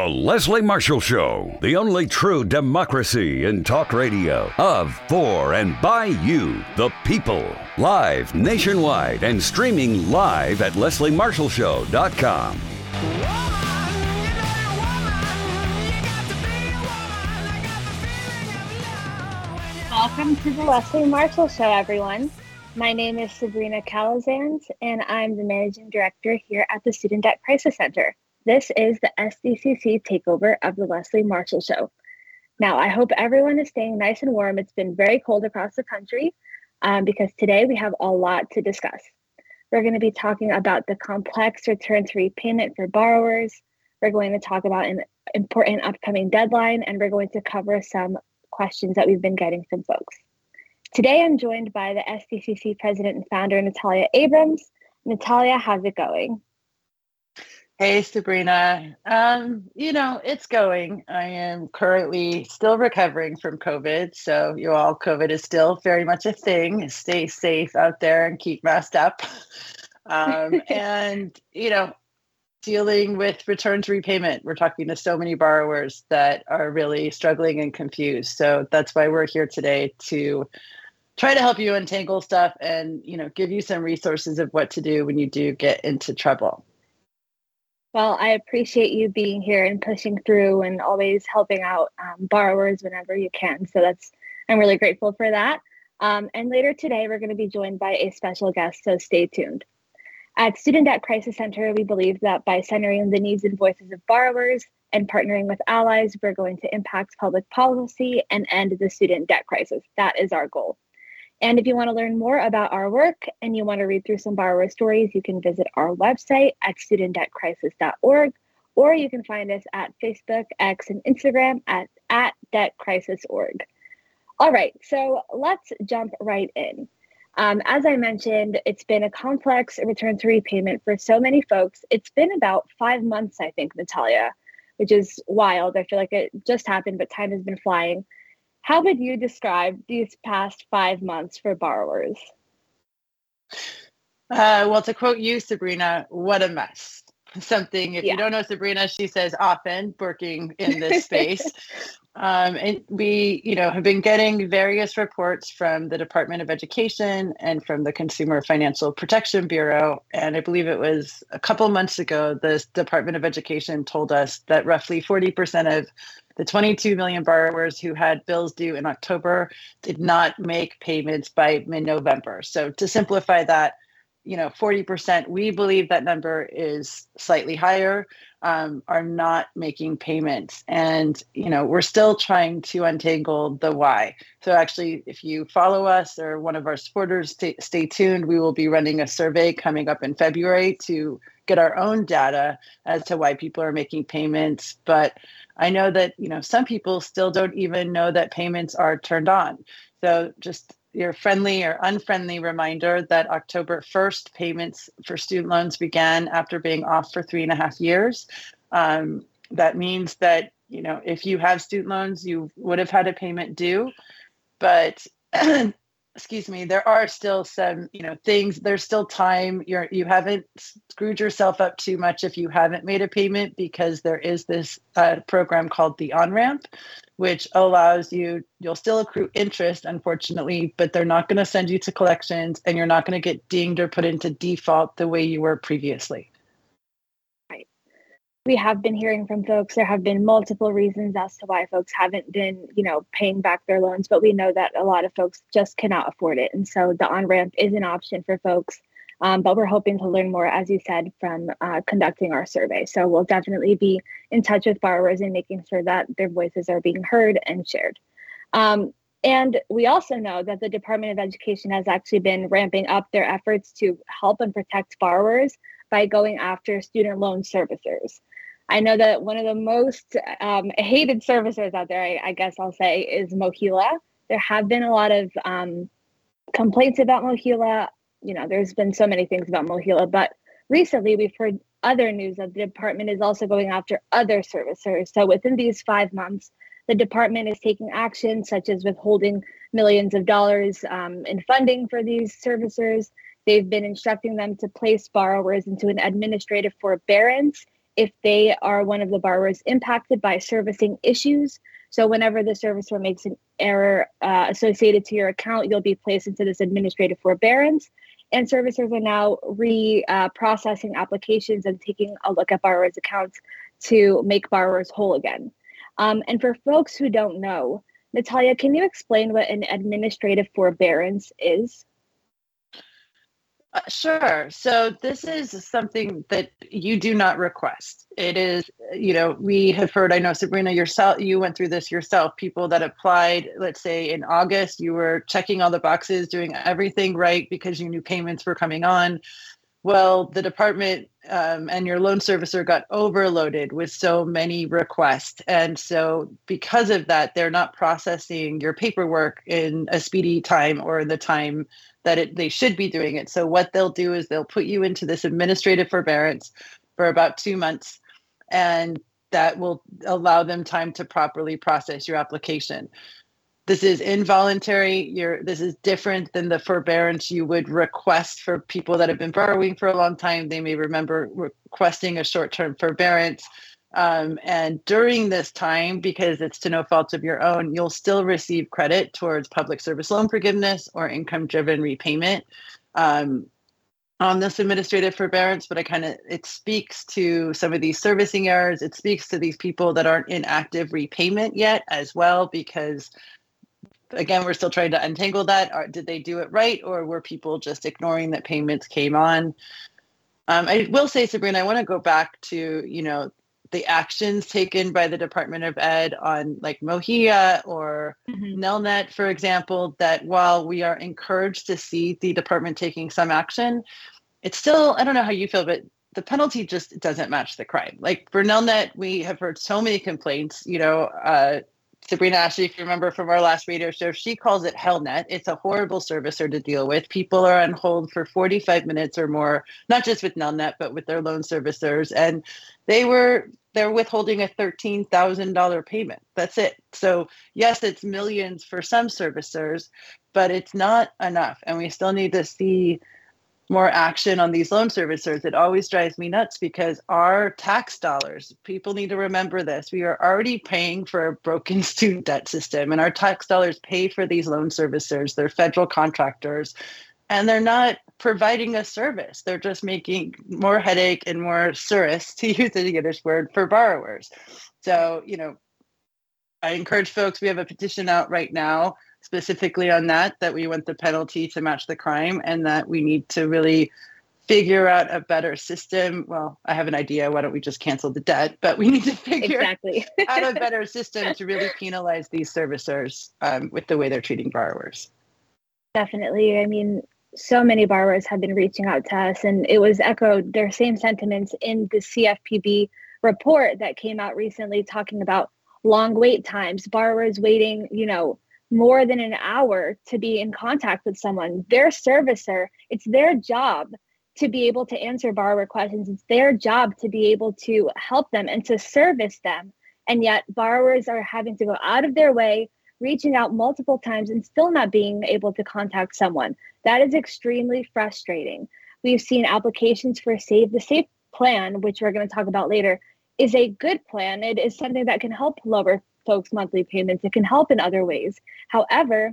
The Leslie Marshall Show, the only true democracy in talk radio of, for, and by you, the people. Live nationwide and streaming live at lesliemarshallshow.com. Welcome to the Leslie Marshall Show, everyone. My name is Sabrina Calazans, and I'm the Managing Director here at the Student Debt Crisis Center. This is the SDCC takeover of the Leslie Marshall Show. Now, I hope everyone is staying nice and warm. It's been very cold across the country um, because today we have a lot to discuss. We're going to be talking about the complex return to repayment for borrowers. We're going to talk about an important upcoming deadline, and we're going to cover some questions that we've been getting from folks. Today, I'm joined by the SDCC president and founder, Natalia Abrams. Natalia, how's it going? Hey, Sabrina. Um, you know, it's going. I am currently still recovering from COVID. So, you all, COVID is still very much a thing. Stay safe out there and keep masked up. Um, and, you know, dealing with return to repayment. We're talking to so many borrowers that are really struggling and confused. So, that's why we're here today to try to help you untangle stuff and, you know, give you some resources of what to do when you do get into trouble. Well, I appreciate you being here and pushing through and always helping out um, borrowers whenever you can. So that's I'm really grateful for that. Um, and later today, we're going to be joined by a special guest, so stay tuned. At Student Debt Crisis Center, we believe that by centering the needs and voices of borrowers and partnering with allies, we're going to impact public policy and end the student debt crisis. That is our goal. And if you want to learn more about our work and you want to read through some borrower stories, you can visit our website at studentdebtcrisis.org, or you can find us at Facebook, X, and Instagram at, at debtcrisis.org. All right, so let's jump right in. Um, as I mentioned, it's been a complex return to repayment for so many folks. It's been about five months, I think, Natalia, which is wild. I feel like it just happened, but time has been flying. How would you describe these past five months for borrowers? Uh, well, to quote you, Sabrina, what a mess. Something, if yeah. you don't know Sabrina, she says often working in this space. um, and we, you know, have been getting various reports from the Department of Education and from the Consumer Financial Protection Bureau. And I believe it was a couple months ago, the Department of Education told us that roughly 40% of the 22 million borrowers who had bills due in October did not make payments by mid November. So, to simplify that, you know, 40%, we believe that number is slightly higher, um, are not making payments. And, you know, we're still trying to untangle the why. So, actually, if you follow us or one of our supporters, stay, stay tuned. We will be running a survey coming up in February to get our own data as to why people are making payments. But I know that you know some people still don't even know that payments are turned on. So just your friendly or unfriendly reminder that October 1st payments for student loans began after being off for three and a half years. Um, that means that you know if you have student loans, you would have had a payment due, but excuse me there are still some you know things there's still time. You're you haven't screwed yourself up too much if you haven't made a payment because there is this uh, program called the on ramp which allows you you'll still accrue interest unfortunately but they're not going to send you to collections and you're not going to get dinged or put into default the way you were previously we have been hearing from folks there have been multiple reasons as to why folks haven't been you know paying back their loans but we know that a lot of folks just cannot afford it. And so the on ramp is an option for folks um, but we're hoping to learn more as you said from uh, conducting our survey. So we'll definitely be in touch with borrowers and making sure that their voices are being heard and shared. Um, and we also know that the Department of Education has actually been ramping up their efforts to help and protect borrowers by going after student loan servicers. I know that one of the most um, hated servicers out there, I, I, guess I'll say, is MOHELA. There have been a lot of um, complaints about MOHELA. You know, there's been so many things about MOHELA, but recently we've heard other news that the department is also going after other servicers. So within these five months, the department is taking action such as withholding millions of dollars um, in funding for these servicers. They've been instructing them to place borrowers into an administrative forbearance if they are one of the borrowers impacted by servicing issues. So, whenever the servicer makes an error uh, associated to your account, you'll be placed into this administrative forbearance. And servicers are now re uh, applications and taking a look at borrowers' accounts to make borrowers whole again. Um, and for folks who don't know, Natalia, can you explain what an administrative forbearance is? Uh, sure. So this is something that you do not request. It is, you know, we have heard. I know Sabrina, yourself, you went through this yourself. People that applied, let's say in August, you were checking all the boxes, doing everything right because you knew payments were coming on. Well, the department um, and your loan servicer got overloaded with so many requests. And so, because of that, they're not processing your paperwork in a speedy time or the time that it, they should be doing it. So, what they'll do is they'll put you into this administrative forbearance for about two months, and that will allow them time to properly process your application this is involuntary you're this is different than the forbearance you would request for people that have been borrowing for a long time. They may remember requesting a short-term forbearance. Um, and during this time because it's to no fault of your own you'll still receive credit towards public service loan forgiveness or income driven repayment. Um, on this administrative forbearance but i kind of it speaks to some of these servicing errors. It speaks to these people that aren't in active repayment yet as well because again, we're still trying to untangle that. Or did they do it right, or were people just ignoring that payments came on? Um, I will say, Sabrina, I want to go back to you know the actions taken by the Department of Ed on like MOHELA or mm-hmm. Nelnet, for example. That while we are encouraged to see the department taking some action, it's still I don't know how you feel, but the penalty just doesn't match the crime. Like for Nelnet, we have heard so many complaints. You know, uh, Sabrina Ashley, if you remember from our last radio show, she calls it HellNet. It's a horrible servicer to deal with. People are on hold for 45 minutes or more, not just with Nelnet, but with their loan servicers. And they were they're withholding a $13,000 payment. That's it. So, yes, it's millions for some servicers, but it's not enough. And we still need to see more action on these loan servicers. It always drives me nuts because our tax dollars, people need to remember this. We are already paying for a broken student debt system, and our tax dollars pay for these loan servicers. They're federal contractors, and they're not providing a tsuris. They're just making more headache and more service, to use the Yiddish word, for borrowers. So, you know, I encourage folks, we have a petition out right now specifically on that, that we want the penalty to match the crime and that we need to really figure out a better system. Well, I have an idea. Why don't we just cancel the debt? But we need to figure exactly. out a better system to really penalize these servicers um, with the way they're treating borrowers. Definitely. I mean, so many borrowers have been reaching out to us, and it was echoed their same sentiments in the CFPB report that came out recently talking about long wait times, borrowers waiting, you know, more than an hour to be in contact with someone. Their servicer, it's their job to be able to answer borrower questions. It's their job to be able to help them and to service them. And yet, borrowers are having to go out of their way, reaching out multiple times, and still not being able to contact someone. That is extremely frustrating. We've seen applications for Save the SAVE plan, which we're going to talk about later, is a good plan. It is something that can help lower folks' monthly payments. It can help in other ways. However,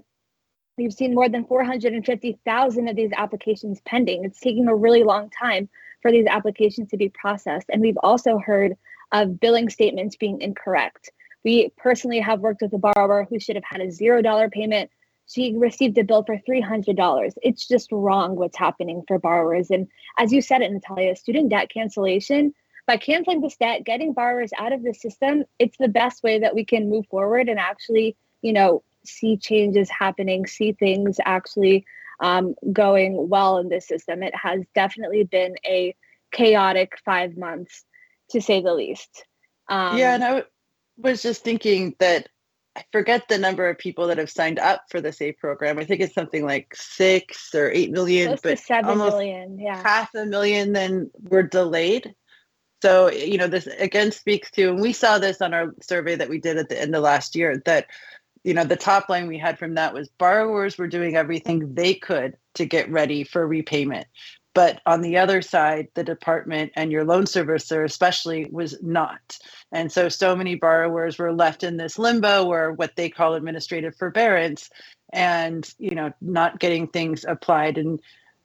we've seen more than 450,000 of these applications pending. It's taking a really long time for these applications to be processed. And we've also heard of billing statements being incorrect. We personally have worked with a borrower who should have had a $0 payment. She received a bill for $300. It's just wrong what's happening for borrowers. And as you said it, Natalia, student debt cancellation by canceling this debt, getting borrowers out of the system, it's the best way that we can move forward and actually, you know, see changes happening, see things actually um, going well in this system. It has definitely been a chaotic five months, to say the least. Um, yeah, and I was just thinking that I forget the number of people that have signed up for the SAVE program. I think it's something like six or eight million, Close but seven million, yeah. half a million then were delayed. So, you know, this again speaks to, and we saw this on our survey that we did at the end of last year, that, you know, the top line we had from that was borrowers were doing everything they could to get ready for repayment. but on the other side, the department and your loan servicer, especially, was not. And so, so many borrowers were left in this limbo or what they call administrative forbearance and, you know, not getting things applied. And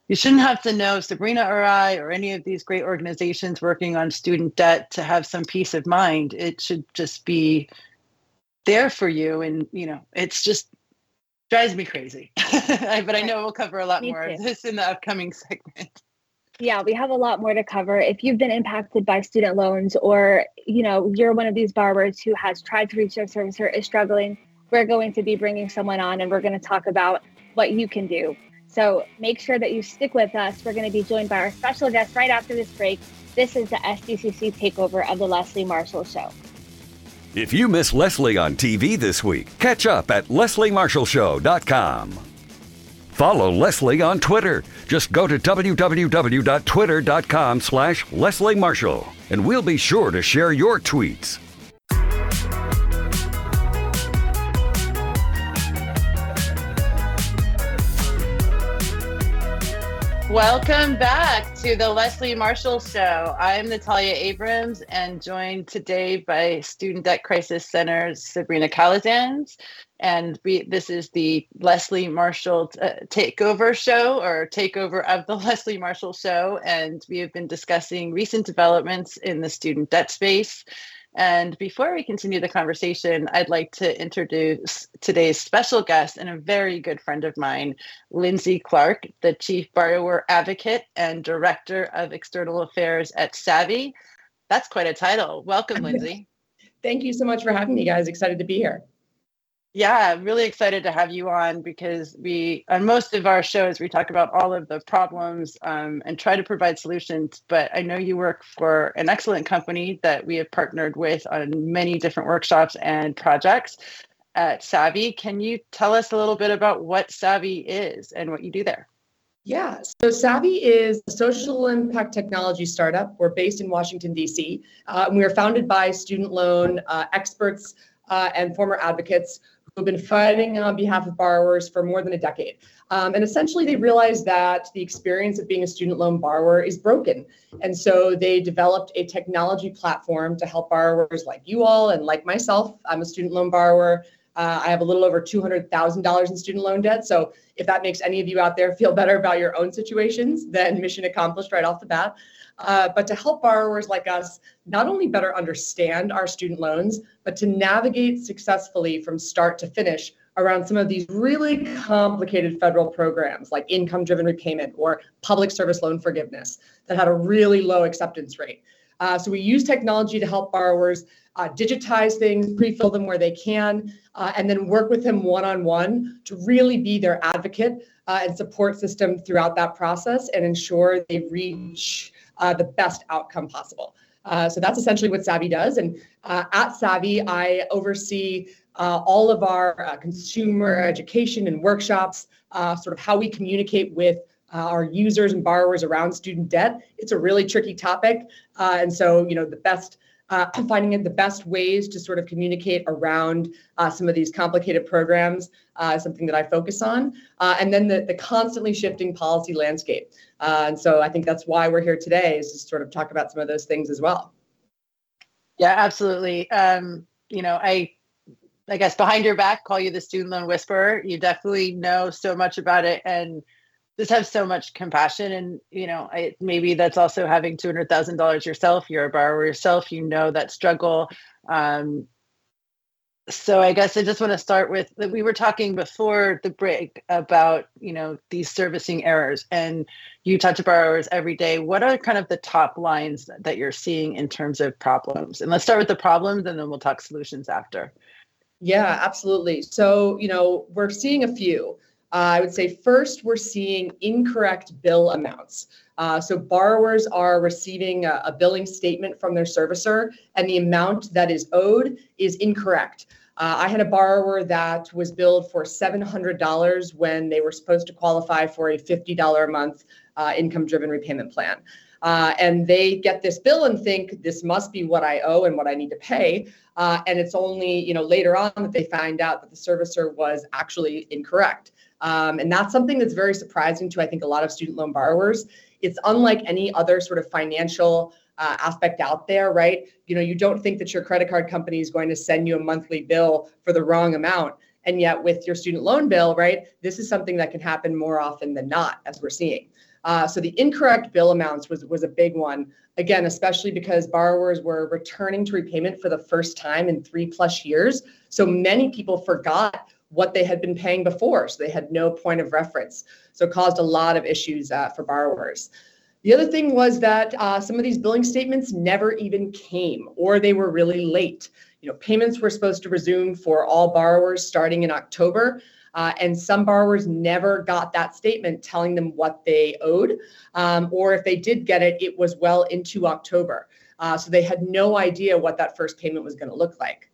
you shouldn't have to know Sabrina or I or any of these great organizations working on student debt to have some peace of mind. It should just be there for you. And, you know, it's just drives me crazy. but I know we'll cover a lot me more too. of this in the upcoming segment. Yeah, we have a lot more to cover. If you've been impacted by student loans or, you know, you're one of these borrowers who has tried to reach their servicer is struggling, we're going to be bringing someone on and we're going to talk about what you can do so make sure that you stick with us. We're going to be joined by our special guest right after this break. This is the SDCC takeover of the Leslie Marshall Show. If you miss Leslie on TV this week, catch up at lesliemarshallshow.com. Follow Leslie on Twitter. Just go to www.twitter.com slash Leslie Marshall, and we'll be sure to share your tweets. Welcome back to the Leslie Marshall Show. I'm Natalia Abrams and joined today by Student Debt Crisis Center's Sabrina Calazans. And we, this is the Leslie Marshall uh, Takeover Show or Takeover of the Leslie Marshall Show. And we have been discussing recent developments in the student debt space and before we continue the conversation, I'd like to introduce today's special guest and a very good friend of mine, Lindsay Clark, the Chief Borrower Advocate and Director of External Affairs at Savi. That's quite a title. Welcome, Lindsay. Thank you so much for having me, guys. Excited to be here. Yeah, I'm really excited to have you on because we, on most of our shows, we talk about all of the problems um, and try to provide solutions. But I know you work for an excellent company that we have partnered with on many different workshops and projects at Savi. Can you tell us a little bit about what Savi is and what you do there? Yeah, so Savi is a social impact technology startup. We're based in Washington, D.C., uh, and we are founded by student loan uh, experts uh, and former advocates who've been fighting on behalf of borrowers for more than a decade. Um, and essentially, they realized that the experience of being a student loan borrower is broken. And so they developed a technology platform to help borrowers like you all and like myself. I'm a student loan borrower. Uh, I have a little over $200,000 in student loan debt. So if that makes any of you out there feel better about your own situations, then mission accomplished right off the bat uh, but to help borrowers like us not only better understand our student loans, but to navigate successfully from start to finish around some of these really complicated federal programs like income driven repayment or public service loan forgiveness that had a really low acceptance rate. Uh, so we use technology to help borrowers uh, digitize things, pre-fill them where they can, uh, and then work with them one-on-one to really be their advocate uh, and support system throughout that process and ensure they reach uh, the best outcome possible. Uh, so that's essentially what Savi does. And uh, at Savi, I oversee uh, all of our uh, consumer education and workshops, uh, sort of how we communicate with our users and borrowers around student debt. It's a really tricky topic. and so, you know, the best uh, finding the best ways to sort of communicate around uh, some of these complicated programs uh, something that I focus on. Uh, and then the, the constantly shifting policy landscape. Uh, and so I think that's why we're here today is to sort of talk about some of those things as well. Yeah, absolutely. Um, you know, I I guess behind your back call you the student loan whisperer. You definitely know so much about it and just have so much compassion and you know I, maybe that's also having $200000 yourself you're a borrower yourself you know that struggle. Um, so i guess i just want to start with that we were talking before the break about you know these servicing errors and you talk to borrowers every day. What are kind of the top lines that you're seeing in terms of problems? And let's start with the problems and then we'll talk solutions after. Yeah absolutely. So you know we're seeing a few I would say first, we're seeing incorrect bill amounts. Uh, so borrowers are receiving a, a, billing statement from their servicer, and the amount that is owed is incorrect. Uh, I had a borrower that was billed for $700 when they were supposed to qualify for a $50 a month uh, income driven repayment plan. Uh, and they get this bill and think this must be what I owe and what I need to pay. Uh, and it's only you know later on that they find out that the servicer was actually incorrect. Um, and that's something that's very surprising to, I think, a lot of student loan borrowers it's unlike any other sort of financial uh, aspect out there, right? You know, you don't think that your credit card company is going to send you a monthly bill for the wrong amount. And yet, with your student loan bill, right, this is something that can happen more often than not, as we're seeing. Uh, so the incorrect bill amounts was was a big one. Again, especially because borrowers were returning to repayment for the first time in three plus years. So many people forgot what they had been paying before, so they had no point of reference. So it caused a lot of issues uh, for borrowers. The other thing was that uh, some of these billing statements never even came, or they were really late. You know, payments were supposed to resume for all borrowers starting in October, uh, and some borrowers never got that statement telling them what they owed, um, or if they did get it, it was well into October. Uh, so they had no idea what that first payment was going to look like.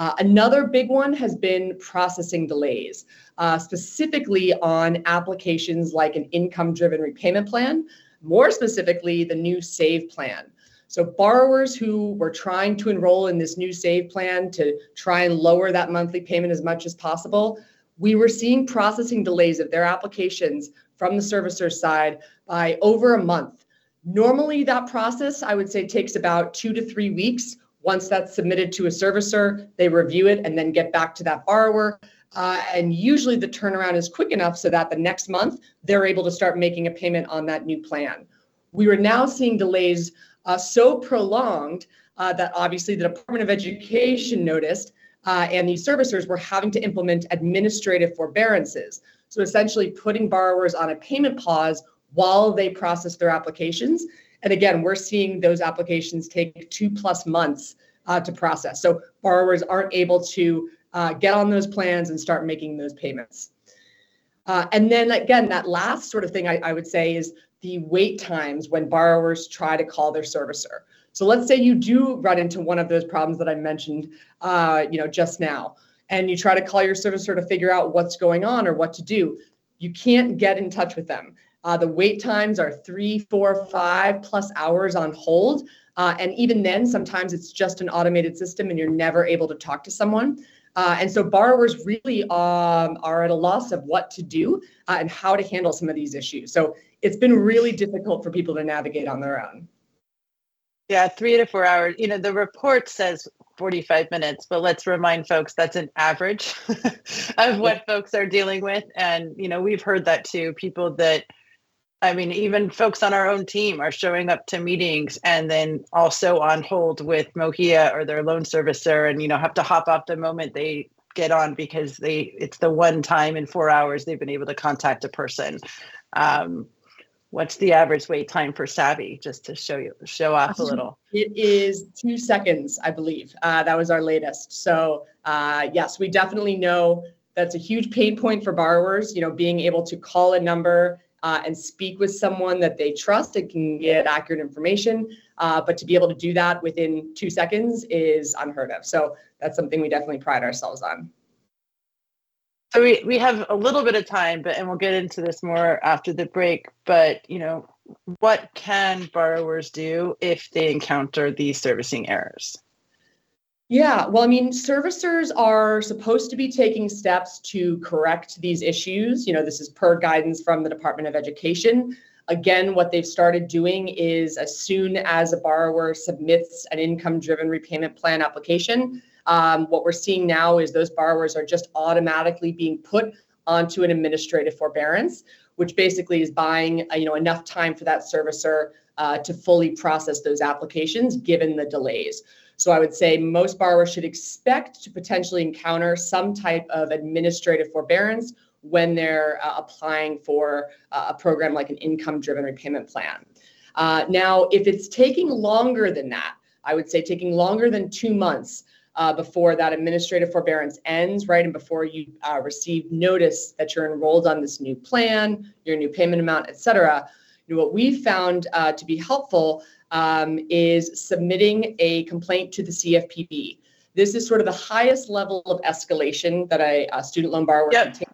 Uh, another big one has been processing delays, uh, specifically on applications like an income driven repayment plan more specifically, the new SAVE plan. So, borrowers who were trying to enroll in this new SAVE plan to try and lower that monthly payment as much as possible, we were seeing processing delays of their applications from the servicer side by over a month. Normally, that process, I would say, takes about two to three weeks. Once that's submitted to a servicer, they review it and then get back to that borrower. Uh, and usually the turnaround is quick enough so that the next month they're able to start making a payment on that new plan. We are now seeing delays uh, so prolonged uh, that obviously the Department of Education noticed uh, and these servicers were having to implement administrative forbearances. So essentially putting borrowers on a payment pause while they process their applications. And again, we're seeing those applications take two plus months uh, to process. So borrowers aren't able to uh, get on those plans and start making those payments. Uh, and then again, that last sort of thing I, I, would say is the wait times when borrowers try to call their servicer. So let's say you do run into one of those problems that I mentioned, uh, you know, just now, and you try to call your servicer to figure out what's going on or what to do. You can't get in touch with them. Uh, the wait times are three, four, five plus hours on hold. Uh, and even then, sometimes it's just an automated system and you're never able to talk to someone. Uh, and so borrowers really um, are at a loss of what to do uh, and how to handle some of these issues. So it's been really difficult for people to navigate on their own. Yeah, three to four hours. You know, the report says 45 minutes, but let's remind folks that's an average of what folks are dealing with. And, you know, we've heard that too. People that I mean, even folks on our own team are showing up to meetings and then also on hold with MOHELA or their loan servicer and, you know, have to hop off the moment they get on because they it's the one time in four hours they've been able to contact a person. Um, what's the average wait time for Savi? Just to show you show off a little. It is two seconds, I believe. Uh, that was our latest. So uh, yes, we definitely know that's a huge pain point for borrowers. You know, being able to call a number uh, and speak with someone that they trust and can get accurate information. Uh, but to be able to do that within two seconds is unheard of. So that's something we definitely pride ourselves on. So we, we have a little bit of time, but and we'll get into this more after the break. But you know, what can borrowers do if they encounter these servicing errors? Yeah, well, I mean, servicers are supposed to be taking steps to correct these issues. You know, this is per guidance from the Department of Education. Again, what they've started doing is as soon as a borrower submits an income driven repayment plan application, um, what we're seeing now is those borrowers are just automatically being put onto an administrative forbearance, which basically is buying uh, you know enough time for that servicer uh, to fully process those applications given the delays. So I would say most borrowers should expect to potentially encounter some type of administrative forbearance when they're uh, applying for uh, a program like an income driven repayment plan. Uh, now, if it's taking longer than that, I would say taking longer than two months uh, before that administrative forbearance ends, right, and before you uh, receive notice that you're enrolled on this new plan, your new payment amount, et cetera, you know, what we found uh, to be helpful um, is submitting a complaint to the CFPB. This is sort of the highest level of escalation that a, a student loan borrower yep. can take.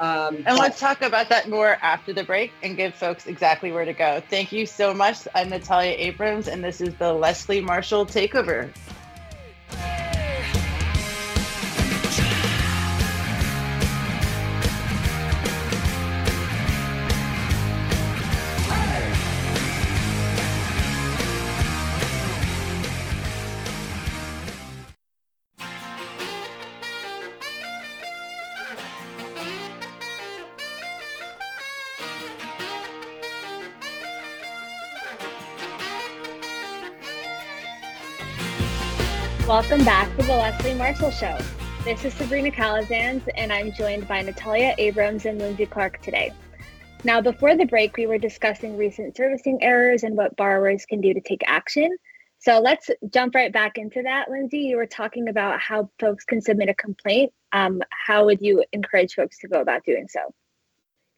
Um, and let's talk about that more after the break and give folks exactly where to go. Thank you so much. I'm Natalia Abrams, and this is the Leslie Marshall Takeover. Welcome back to the Leslie Marshall Show. This is Sabrina Calazans, and I'm joined by Natalia Abrams and Lindsay Clark today. Now, before the break, we were discussing recent servicing errors and what borrowers can do to take action. So let's jump right back into that. Lindsay, you were talking about how folks can submit a complaint. Um, how would you encourage folks to go about doing so?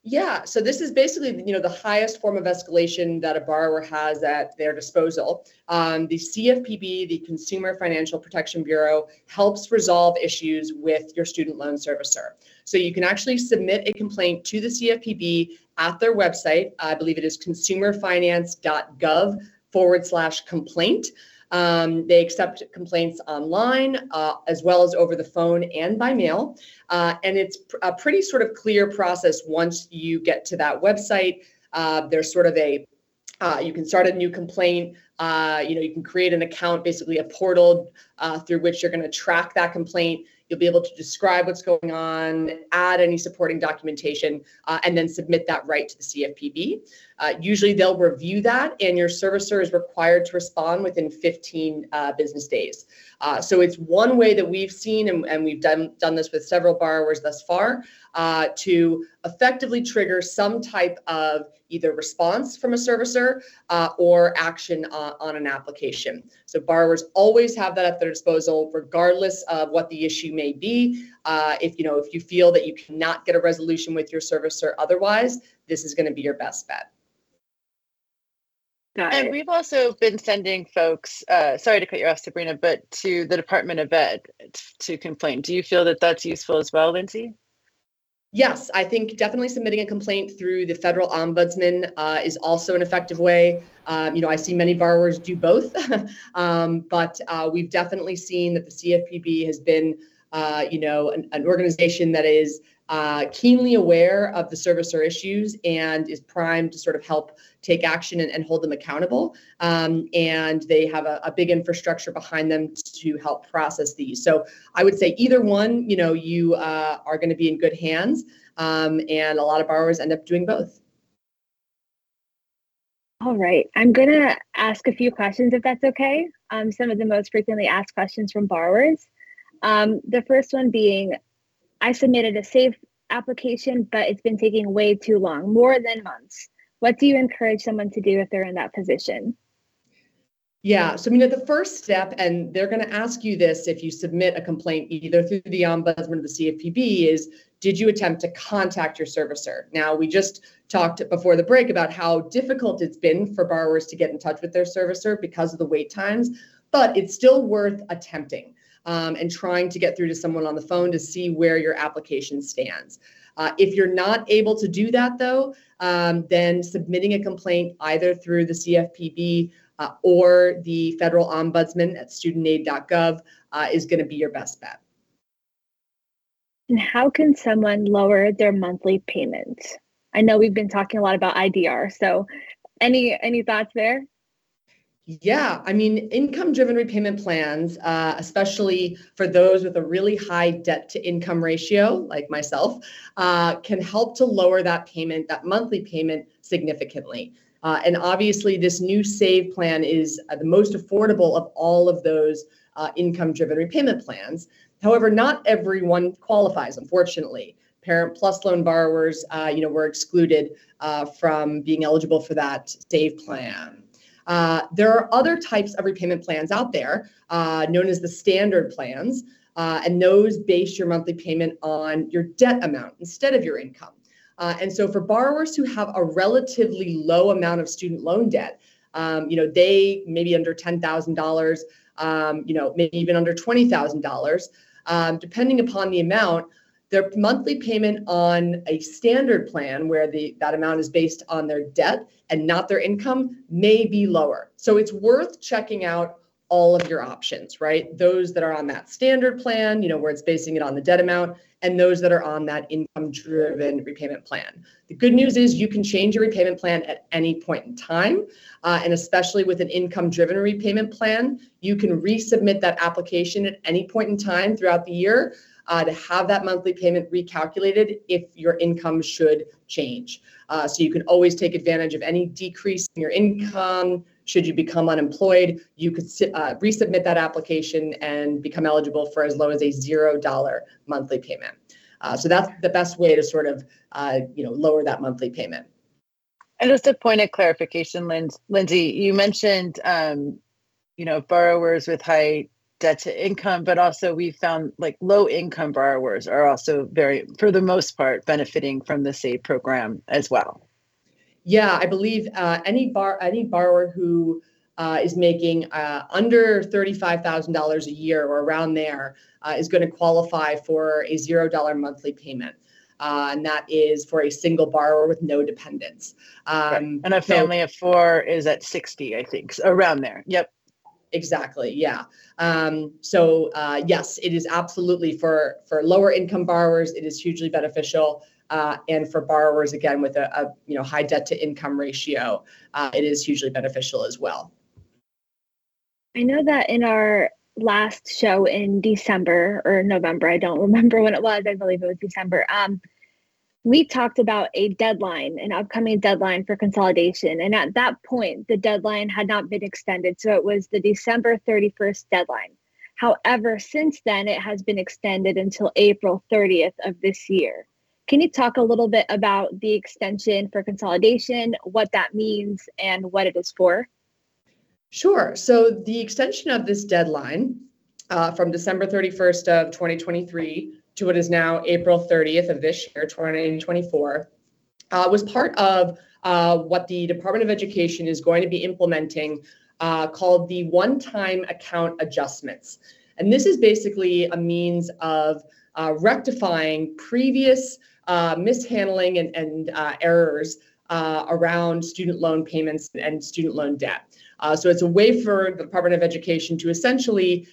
Yeah, so this is basically you know the highest form of escalation that a borrower has at their disposal. Um, the CFPB, the Consumer Financial Protection Bureau, helps resolve issues with your student loan servicer. So you can actually submit a complaint to the CFPB at their website. I believe it is consumerfinance.gov forward slash complaint. Um, they accept complaints online uh, as well as over the phone and by mail. Uh, and it's a pretty sort of clear process once you get to that website. Uh, there's sort of a uh, you can start a new complaint. Uh, you know, you can create an account, basically a portal uh, through which you're going to track that complaint. You'll be able to describe what's going on, add any supporting documentation, uh, and then submit that right to the CFPB. Uh, usually they'll review that, and your servicer is required to respond within 15 uh, business days. Uh, so it's one way that we've seen, and, and we've done, done this with several borrowers thus far, uh, to effectively trigger some type of either response from a servicer uh, or action on, on an application. So borrowers always have that at their disposal, regardless of what the issue may be. Uh, if you know if you feel that you cannot get a resolution with your servicer otherwise, this is going to be your best bet. Got and it. we've also been sending folks, uh, sorry to cut you off, Sabrina, but to the Department of Ed to complain. Do you feel that that's useful as well, Lindsay? Yes, I think definitely submitting a complaint through the federal ombudsman uh, is also an effective way. Um, you know, I see many borrowers do both, um, but uh, we've definitely seen that the CFPB has been, uh, you know, an, an, organization that is uh, keenly aware of the servicer issues and is primed to sort of help take action and, and hold them accountable. Um, and they have a, a, big infrastructure behind them to help process these. So I would say either one, you know, you uh, are going to be in good hands. Um, and a lot of borrowers end up doing both. All right. I'm going to ask a few questions if that's okay. Um, some of the most frequently asked questions from borrowers. Um, the first one being I submitted a SAVE application, but it's been taking way too long, more than months. What do you encourage someone to do if they're in that position? Yeah, so I mean, the first step, and they're going to ask you this if you submit a complaint either through the ombudsman or the CFPB, is did you attempt to contact your servicer? Now, we just talked before the break about how difficult it's been for borrowers to get in touch with their servicer because of the wait times, but it's still worth attempting um, and trying to get through to someone on the phone to see where your application stands. Uh, if you're not able to do that, though, um, then submitting a complaint either through the CFPB uh, or the federal ombudsman at studentaid.gov uh, is going to be your best bet. And how can someone lower their monthly payments? I know we've been talking a lot about IDR, so any any thoughts there? Yeah, I mean, income driven repayment plans, uh, especially for those with a really high debt to income ratio, like myself, uh, can help to lower that payment, that monthly payment significantly. Uh, and obviously, this new SAVE plan is uh, the most affordable of all of those uh, income driven repayment plans. However, not everyone qualifies, unfortunately. Parent Plus loan borrowers, uh, you know, were excluded from being eligible for that SAVE plan. Uh, there are other types of repayment plans out there, uh, known as the standard plans, uh, and those base your monthly payment on your debt amount instead of your income. Uh, and so, for borrowers who have a relatively low amount of student loan debt, um, you know, they maybe under ten thousand dollars, um, you know, maybe even under twenty thousand um, dollars, depending upon the amount their monthly payment on a standard plan where the that amount is based on their debt and not their income may be lower. So it's worth checking out all of your options, right? Those that are on that standard plan, you know, where it's basing it on the debt amount, and those that are on that income driven repayment plan. The good news is you can change your repayment plan at any point in time. Uh, and especially with an income driven repayment plan, you can resubmit that application at any point in time throughout the year uh, to have that monthly payment recalculated if your income should change. Uh, so you can always take advantage of any decrease in your income, should you become unemployed, you could uh, resubmit that application and become eligible for as low as a $0 monthly payment. Uh, so that's the best way to sort of, uh, you know, lower that monthly payment. And just a point of clarification, Lindsay, you mentioned, um, you know, borrowers with high debt to income, but also we found like low income borrowers are also very, for the most part, benefiting from the SAVE program as well. Yeah, I believe uh, any bar any borrower who uh, is making uh, under thirty-five thousand dollars a year or around there uh, is going to qualify for a zero dollar monthly payment. Uh, and that is for a single borrower with no dependents. Um, right. And a family so, of four is at 60, I think, so around there. Yep. Exactly. Yeah. Um, so uh, yes, it is absolutely for for lower income borrowers. It is hugely beneficial, uh, and for borrowers again with a, a, you know high debt to income ratio, uh, it is hugely beneficial as well. I know that in our last show in December or November, I don't remember when it was. I believe it was December. Um, we talked about a deadline, an upcoming deadline for consolidation. And at that point, the deadline had not been extended. So it was the December 31st deadline. However, since then, it has been extended until April 30th of this year. Can you talk a little bit about the extension for consolidation, what that means, and what it is for? Sure. So the extension of this deadline uh, from December 31st of 2023 to what is now April 30th of this year, 2024, uh, was part of uh, what the Department of Education is going to be implementing uh, called the one time account adjustments. And this is basically a means of uh, rectifying previous uh, mishandling and, and uh, errors around student loan payments and student loan debt. so it's a way for the Department of Education to essentially,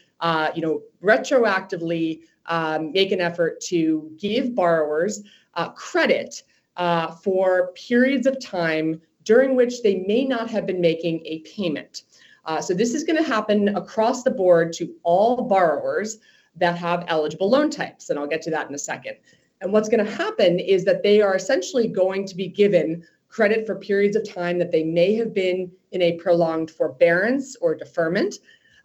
you know, retroactively um, make an effort to give borrowers uh, credit uh, for periods of time during which they may not have been making a payment. Uh, so this is going to happen across the board to all borrowers that have eligible loan types, and I'll get to that in a second. And what's going to happen is that they are essentially going to be given credit for periods of time that they may have been in a prolonged forbearance or deferment.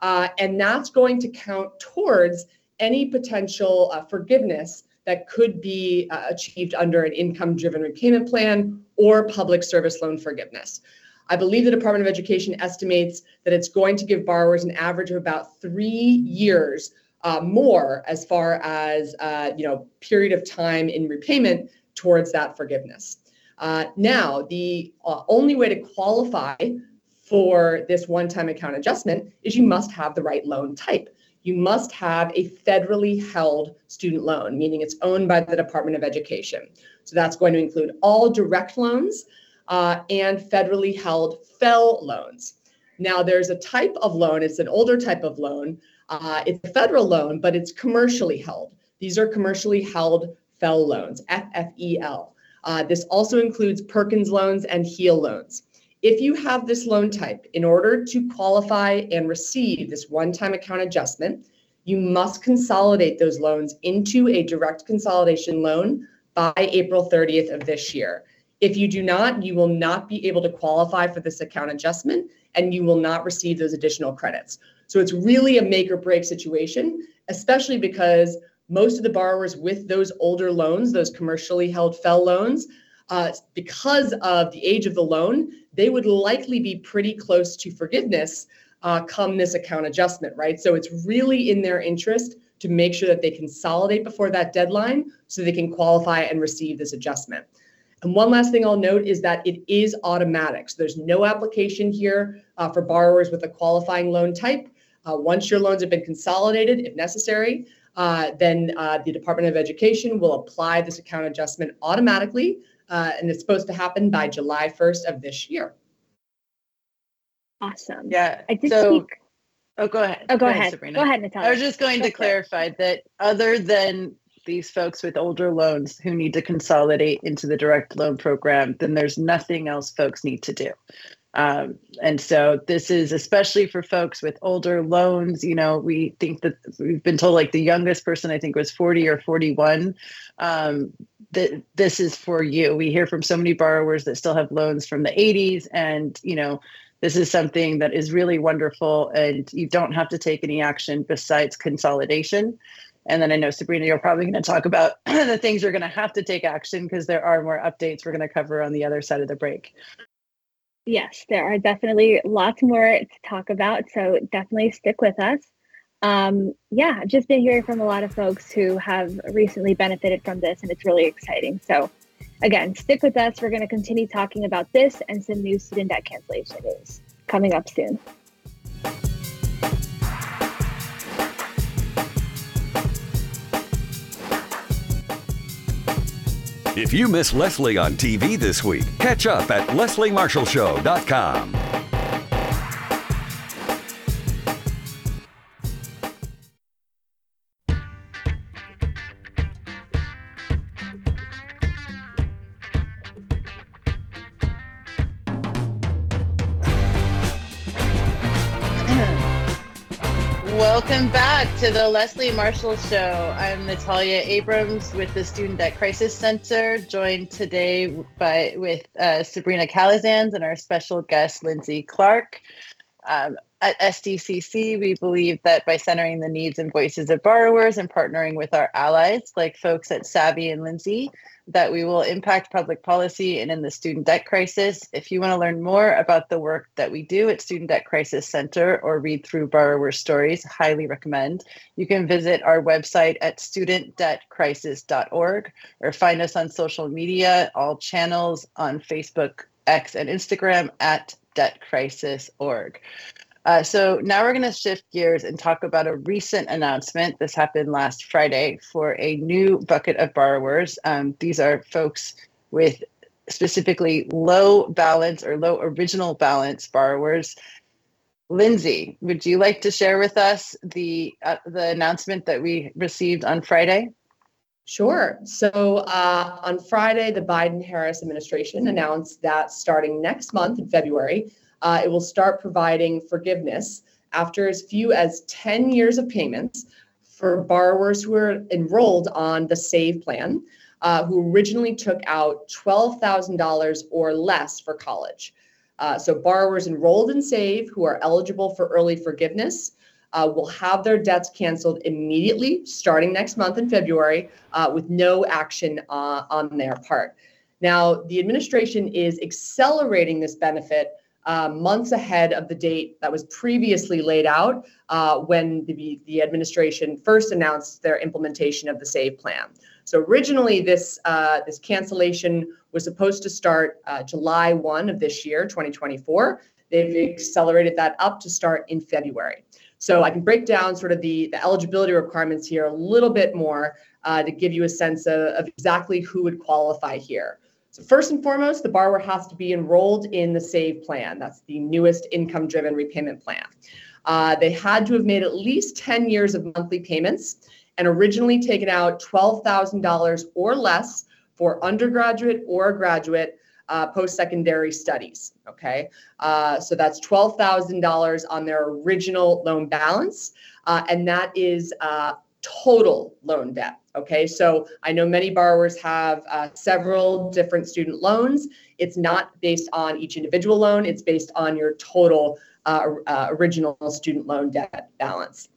Uh, and that's going to count towards any potential uh, forgiveness that could be uh, achieved under an income driven repayment plan or public service loan forgiveness. I believe the Department of Education estimates that it's going to give borrowers an average of about three years uh, more as far as uh, you know period of time in repayment towards that forgiveness. Uh, now, the uh, only way to qualify for this one-time account adjustment is you must have the right loan type you must have a federally held student loan, meaning it's owned by the Department of Education. So that's going to include all direct loans uh, and federally held FFEL loans. Now, there's a type of loan, it's an older type of loan. Uh, it's a federal loan, but it's commercially held. These are commercially held FFEL loans, FFEL. Uh, this also includes Perkins loans and HEAL loans. If you have this loan type, in order to qualify and receive this one time account adjustment, you must consolidate those loans into a direct consolidation loan by April 30th of this year. If you do not, you will not be able to qualify for this account adjustment and you will not receive those additional credits. So it's really a make or break situation, especially because most of the borrowers with those older loans, those commercially held FFEL loans, uh, because of the age of the loan, they would likely be pretty close to forgiveness uh, come this account adjustment, right? So it's really in their interest to make sure that they consolidate before that deadline so they can qualify and receive this adjustment. And one last thing I'll note is that it is automatic. So there's no application here uh, for borrowers with a qualifying loan type. Uh, once your loans have been consolidated, if necessary, uh, then uh, the Department of Education will apply this account adjustment automatically uh, and it's supposed to happen by July 1st of this year. Awesome. Yeah. I did so, speak. Oh, go ahead. Oh, go, go ahead. Sabrina. Go ahead, Natalia. I was just going go to clarify that other than these folks with older loans who need to consolidate into the direct loan program, then there's nothing else folks need to do. Um, and so this is especially for folks with older loans. You know, we think that we've been told like the youngest person I think was 40 or 41. Um, that this is for you. We hear from so many borrowers that still have loans from the 80s, and you know, this is something that is really wonderful and you don't have to take any action besides consolidation. And then I know Sabrina, you're probably going to talk about the things you're going to have to take action because there are more updates we're going to cover on the other side of the break. Yes, there are definitely lots more to talk about. So definitely stick with us. Um, yeah, I've just been hearing from a lot of folks who have recently benefited from this, and it's really exciting. So, again, stick with us. We're going to continue talking about this and some new student debt cancellation news coming up soon. If you miss Leslie on TV this week, catch up at lesliemarshallshow.com. to the Leslie Marshall Show. I'm Natalia Abrams with the Student Debt Crisis Center, joined today by with uh, Sabrina Calazans and our special guest Lindsay Clark. Um, at SDCC, we believe that by centering the needs and voices of borrowers and partnering with our allies, like folks at Savi and Lindsay, that we will impact public policy and in the student debt crisis. If you want to learn more about the work that we do at Student Debt Crisis Center or read through borrower stories, highly recommend. You can visit our website at studentdebtcrisis.org or find us on social media, all channels on Facebook, X, and Instagram at debtcrisis.org. Uh, so now we're going to shift gears and talk about a recent announcement. This happened last Friday for a new bucket of borrowers. Um, these are folks with specifically low balance or low original balance borrowers. Lindsay, would you like to share with us the uh, the announcement that we received on Friday? Sure. So uh, on Friday, the Biden Harris administration announced that starting next month in February, uh, it will start providing forgiveness after as few as 10 years of payments for borrowers who are enrolled on the SAVE plan, uh, who originally took out $12,000 or less for college. Uh, so, borrowers enrolled in SAVE who are eligible for early forgiveness uh, will have their debts canceled immediately starting next month in February uh, with no action uh, on their part. Now, the administration is accelerating this benefit uh, months ahead of the date that was previously laid out uh, when the, the administration first announced their implementation of the SAVE plan. So originally, this uh, this cancellation was supposed to start uh, July 1 of this year, 2024. They've accelerated that up to start in February. So I can break down sort of the, the eligibility requirements here a little bit more uh, to give you a sense of, of exactly who would qualify here. So first and foremost, the borrower has to be enrolled in the SAVE plan. That's the newest income-driven repayment plan. Uh, they had to have made at least 10 years of monthly payments and originally taken out $12,000 or less for undergraduate or graduate uh, post-secondary studies. Okay, uh, so that's $12,000 on their original loan balance, uh, and that is uh, total loan debt. Okay, so I know many borrowers have uh, several different student loans. It's not based on each individual loan, it's based on your total uh, original student loan debt balance.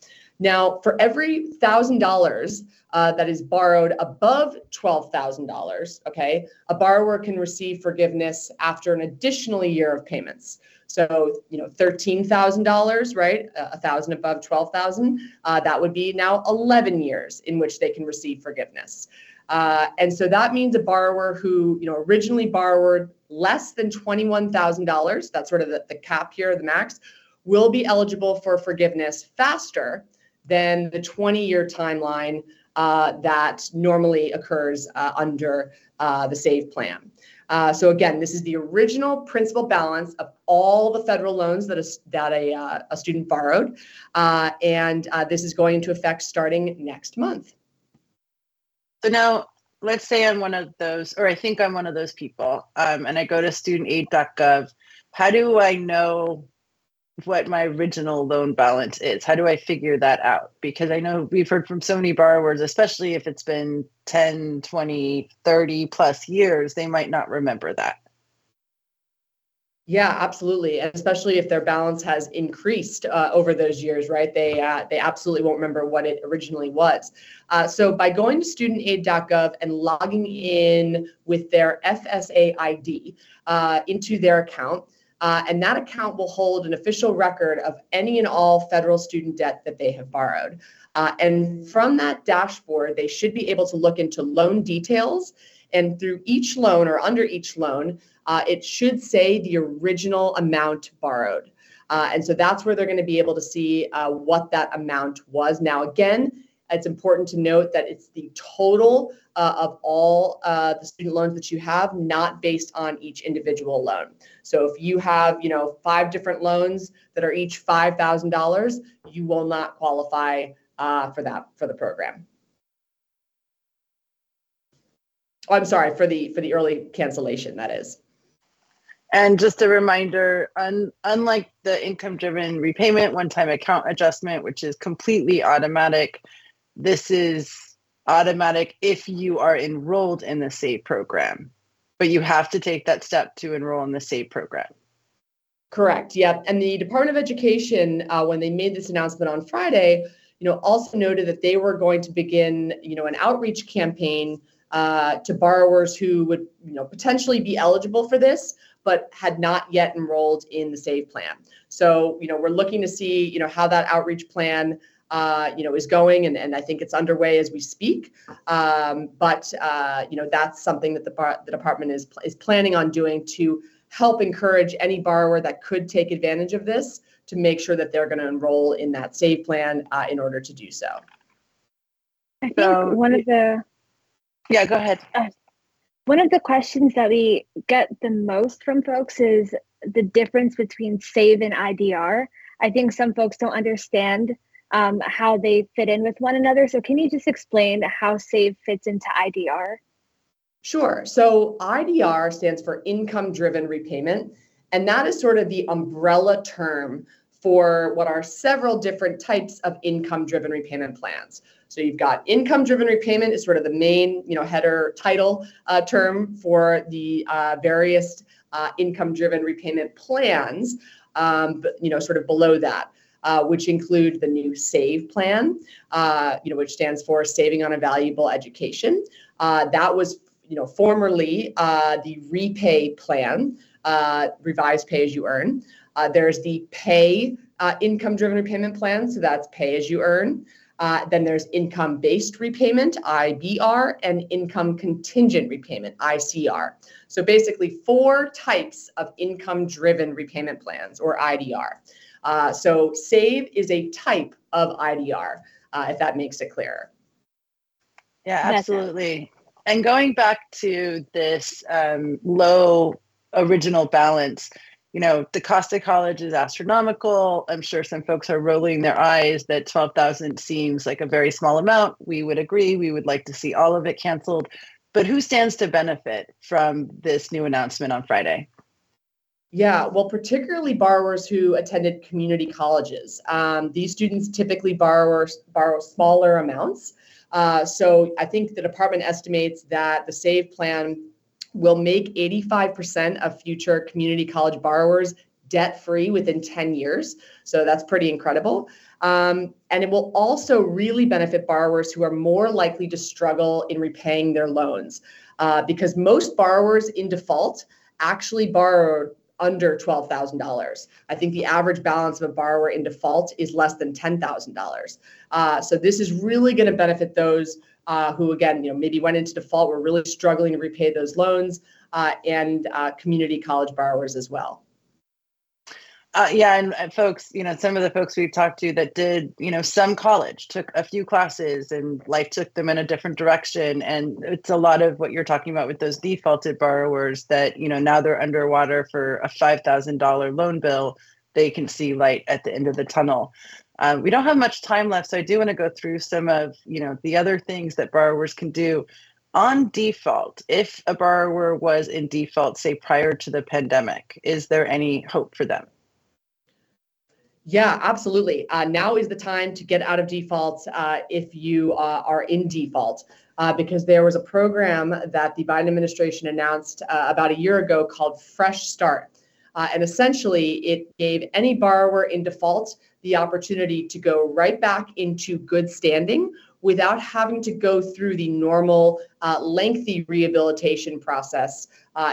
Now, for every $1,000 uh, that is borrowed above $12,000, okay, a borrower can receive forgiveness after an additional year of payments. So, you know, $13,000, right? A thousand above 12,000, uh, that would be now 11 years in which they can receive forgiveness. Uh, and so that means a borrower who, you know, originally borrowed less than $21,000, that's sort of the, the cap here, the max, will be eligible for forgiveness faster than the 20 year timeline uh, that normally occurs uh, under uh, the SAVE plan. Uh, so again, this is the original principal balance of all the federal loans that a, that a, uh, a student borrowed, uh, and this is going into effect starting next month. So now, let's say I'm one of those, or I think I'm one of those people, um, and I go to studentaid.gov. How do I know what my original loan balance is. How do I figure that out? Because I know we've heard from so many borrowers, especially if it's been 10, 20, 30 plus years, they might not remember that. Yeah, absolutely, and especially if their balance has increased uh, over those years, right? They uh, they absolutely won't remember what it originally was. Uh, so by going to studentaid.gov and logging in with their FSA ID uh, into their account, uh, and that account will hold an official record of any and all federal student debt that they have borrowed. Uh, and from that dashboard, they should be able to look into loan details. And through each loan or under each loan, uh, it should say the original amount borrowed. Uh, and so that's where they're going to be able to see uh, what that amount was. Now, again, it's important to note that it's the total uh, of all uh, the student loans that you have, not based on each individual loan. So if you have, you know, five different loans that are each five thousand dollars, you will not qualify uh, for that for the program. Oh, I'm sorry for the for the early cancellation. That is. And just a reminder, un, unlike the income driven repayment one time account adjustment, which is completely automatic, this is automatic if you are enrolled in the SAVE program. But you have to take that step to enroll in the SAVE program. Correct. Yep. And the Department of Education, uh, when they made this announcement on Friday, you know, also noted that they were going to begin, you know, an outreach campaign uh, to borrowers who would, you know, potentially be eligible for this, but had not yet enrolled in the SAVE plan. So, you know, we're looking to see, you know, how that outreach plan, uh, you know, is going, and, and I think it's underway as we speak. Um, but uh, you know, that's something that the bar- the department is is planning on doing to help encourage any borrower that could take advantage of this to make sure that they're going to enroll in that SAVE plan uh, in order to do so. I think so, one of the yeah, go ahead. Uh, one of the questions that we get the most from folks is the difference between SAVE and IDR. I think some folks don't understand um, how they fit in with one another. So, can you just explain how SAVE fits into IDR? Sure. So, IDR stands for income driven repayment, and that is sort of the umbrella term for what are several different types of income driven repayment plans. So you've got income driven repayment is sort of the main, you know, header title uh, term for the uh, various uh, income driven repayment plans, um, but, you know, sort of below that. Uh, which include the new SAVE plan, uh, you know, which stands for Saving on a Valuable Education. Uh, that was, you know, formerly the REPAYE plan, revised pay as you earn. there's the PAYE income driven repayment plan, so that's pay as you earn. Uh, then there's income based repayment, IBR, and income contingent repayment, ICR. So basically, four types of income driven repayment plans or IDR. Uh, so SAVE is a type of IDR, uh, if that makes it clearer. Yeah, absolutely. And going back to this um, low original balance, you know, the cost of college is astronomical. I'm sure some folks are rolling their eyes that 12,000 seems like a very small amount. We would agree. We would like to see all of it canceled. But who stands to benefit from this new announcement on Friday? Yeah, well, particularly borrowers who attended community colleges. Um, these students typically borrow, borrow smaller amounts. Uh, so I think the department estimates that the SAVE plan will make 85% of future community college borrowers debt free within 10 years. So that's pretty incredible. Um, and it will also really benefit borrowers who are more likely to struggle in repaying their loans uh, because most borrowers in default actually borrowed under $12,000. I think the average balance of a borrower in default is less than $10,000. Uh, so this is really going to benefit those uh, who, again, you know, maybe went into default, were really struggling to repay those loans, uh, and uh, community college borrowers as well. Uh, yeah, and, folks, you know, some of the folks we've talked to that did, you know, some college took a few classes and life took them in a different direction. And it's a lot of what you're talking about with those defaulted borrowers that, you know, now they're underwater for a $5,000 loan bill. They can see light at the end of the tunnel. Um, we don't have much time left, so I do want to go through some of, you know, the other things that borrowers can do on default. If a borrower was in default, say prior to the pandemic, is there any hope for them? Yeah, absolutely. Uh, now is the time to get out of default uh, if you uh, are in default, uh, because there was a program that the Biden administration announced uh, about a year ago called Fresh Start. Uh, and essentially, it gave any borrower in default the opportunity to go right back into good standing without having to go through the normal lengthy rehabilitation process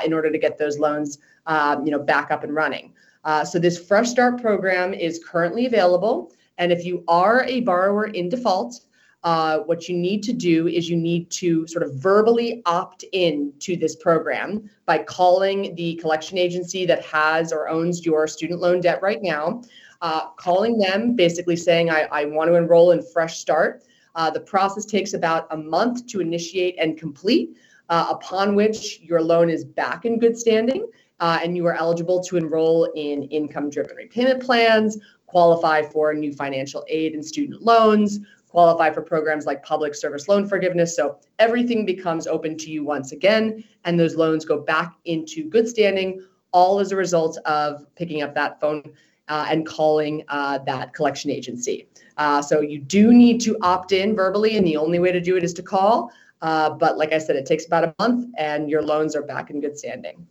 in order to get those loans um, you know, back up and running. Uh, so this Fresh Start program is currently available. And if you are a borrower in default, uh, what you need to do is you need to sort of verbally opt in to this program by calling the collection agency that has or owns your student loan debt right now, uh, calling them, basically saying, I, I want to enroll in Fresh Start. Uh, the process takes about a month to initiate and complete, uh, upon which your loan is back in good standing. Uh, and you are eligible to enroll in income driven repayment plans, qualify for new financial aid and student loans, qualify for programs like public service loan forgiveness. So everything becomes open to you once again, and those loans go back into good standing, all as a result of picking up that phone uh, and calling uh, that collection agency. Uh, so you do need to opt in verbally, and the only way to do it is to call. Uh, but like I said, it takes about a month, and your loans are back in good standing.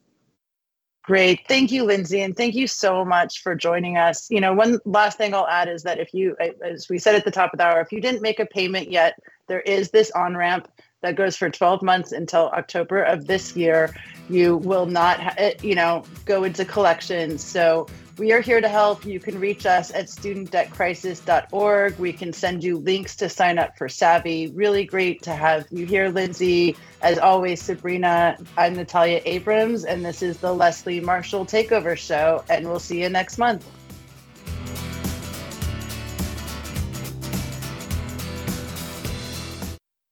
Great. Thank you, Lindsay. And thank you so much for joining us. You know, one last thing I'll add is that if you, as we said at the top of the hour, if you didn't make a payment yet, there is this on ramp that goes for 12 months until October of this year. You will not, ha- eh, you know, go into collections. So we are here to help. You can reach us at studentdebtcrisis.org. We can send you links to sign up for Savi. Really great to have you here, Lindsay. As always, Sabrina, I'm Natalia Abrams, and this is the Leslie Marshall Takeover Show, and we'll see you next month.